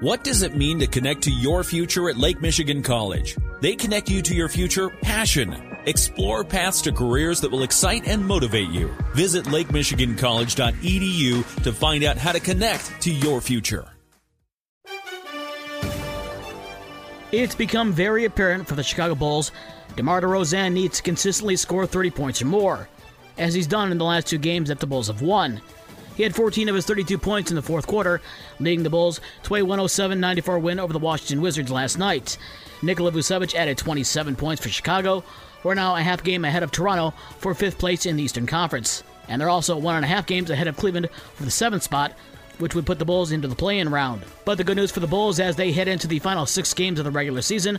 What does it mean to connect to your future at Lake Michigan College? They connect you to your future passion. Explore paths to careers that will excite and motivate you. Visit lakemichigancollege.edu to find out how to connect to your future. It's become very apparent for the Chicago Bulls DeMar DeRozan needs to consistently score 30 points or more, as he's done in the last two games that the Bulls have won. He had 14 of his 32 points in the fourth quarter, leading the Bulls to a 107 94 win over the Washington Wizards last night. Nikola Vucevic added 27 points for Chicago, who are now a half game ahead of Toronto for fifth place in the Eastern Conference. And they're also one and a half games ahead of Cleveland for the seventh spot, which would put the Bulls into the play in round. But the good news for the Bulls as they head into the final six games of the regular season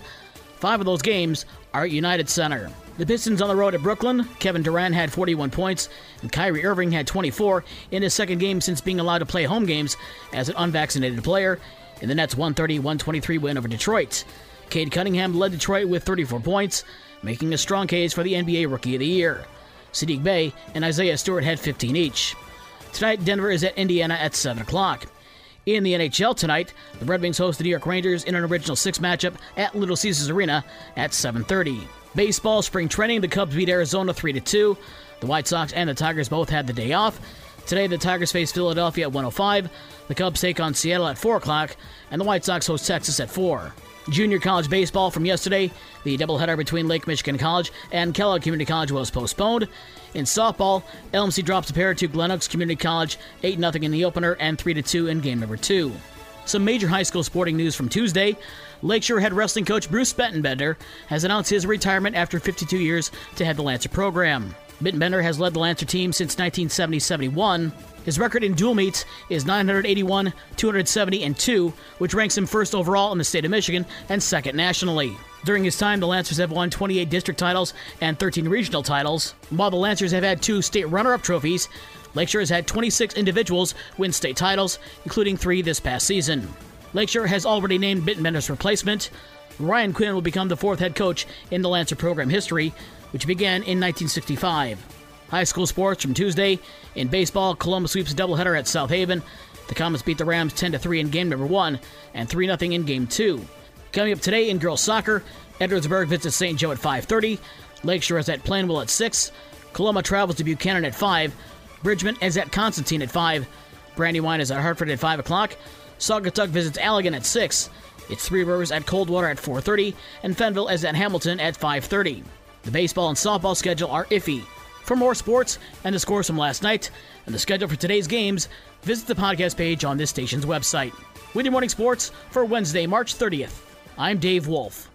Five of those games are at United Center. The Pistons on the road at Brooklyn. Kevin Durant had 41 points, and Kyrie Irving had 24 in his second game since being allowed to play home games as an unvaccinated player in the Nets' 130 123 win over Detroit. Cade Cunningham led Detroit with 34 points, making a strong case for the NBA Rookie of the Year. Saddiq Bey and Isaiah Stewart had 15 each. Tonight, Denver is at Indiana at 7 o'clock. In the NHL tonight, the Red Wings host the New York Rangers in an original six matchup at Little Caesars Arena at 7:30. Baseball spring training, the Cubs beat Arizona 3-2. The White Sox and the Tigers both had the day off. Today, the Tigers face Philadelphia at 105. The Cubs take on Seattle at 4 o'clock, and the White Sox host Texas at 4. Junior college baseball from yesterday, the doubleheader between Lake Michigan College and Kellogg Community College was postponed. In softball, LMC drops a pair to Glen Community College, 8 0 in the opener and 3 2 in game number 2. Some major high school sporting news from Tuesday. Lakeshore head wrestling coach Bruce Bittenbender has announced his retirement after 52 years to head the Lancer program. Bittenbender has led the Lancer team since 1970 71. His record in dual meets is 981, 270, and 2, which ranks him first overall in the state of Michigan and second nationally. During his time, the Lancers have won 28 district titles and 13 regional titles. While the Lancers have had two state runner up trophies, Lakeshore has had 26 individuals win state titles, including three this past season. Lakeshore has already named Bittenbender's replacement. Ryan Quinn will become the fourth head coach in the Lancer program history, which began in 1965. High school sports from Tuesday. In baseball, Coloma sweeps a doubleheader at South Haven. The Comets beat the Rams 10 3 in game number 1 and 3 0 in game 2. Coming up today in girls soccer, Edwardsburg visits St. Joe at 5:30. Lakeshore is at Plainwell at 6. Coloma travels to Buchanan at 5. Bridgman is at Constantine at 5. Brandywine is at Hartford at 5 o'clock. Saugatuck visits Allegan at 6. It's Three Rivers at Coldwater at 4:30, and Fennville is at Hamilton at 5:30. The baseball and softball schedule are iffy. For more sports and the scores from last night and the schedule for today's games, visit the podcast page on this station's website. With your morning sports for Wednesday, March 30th, I'm Dave Wolf.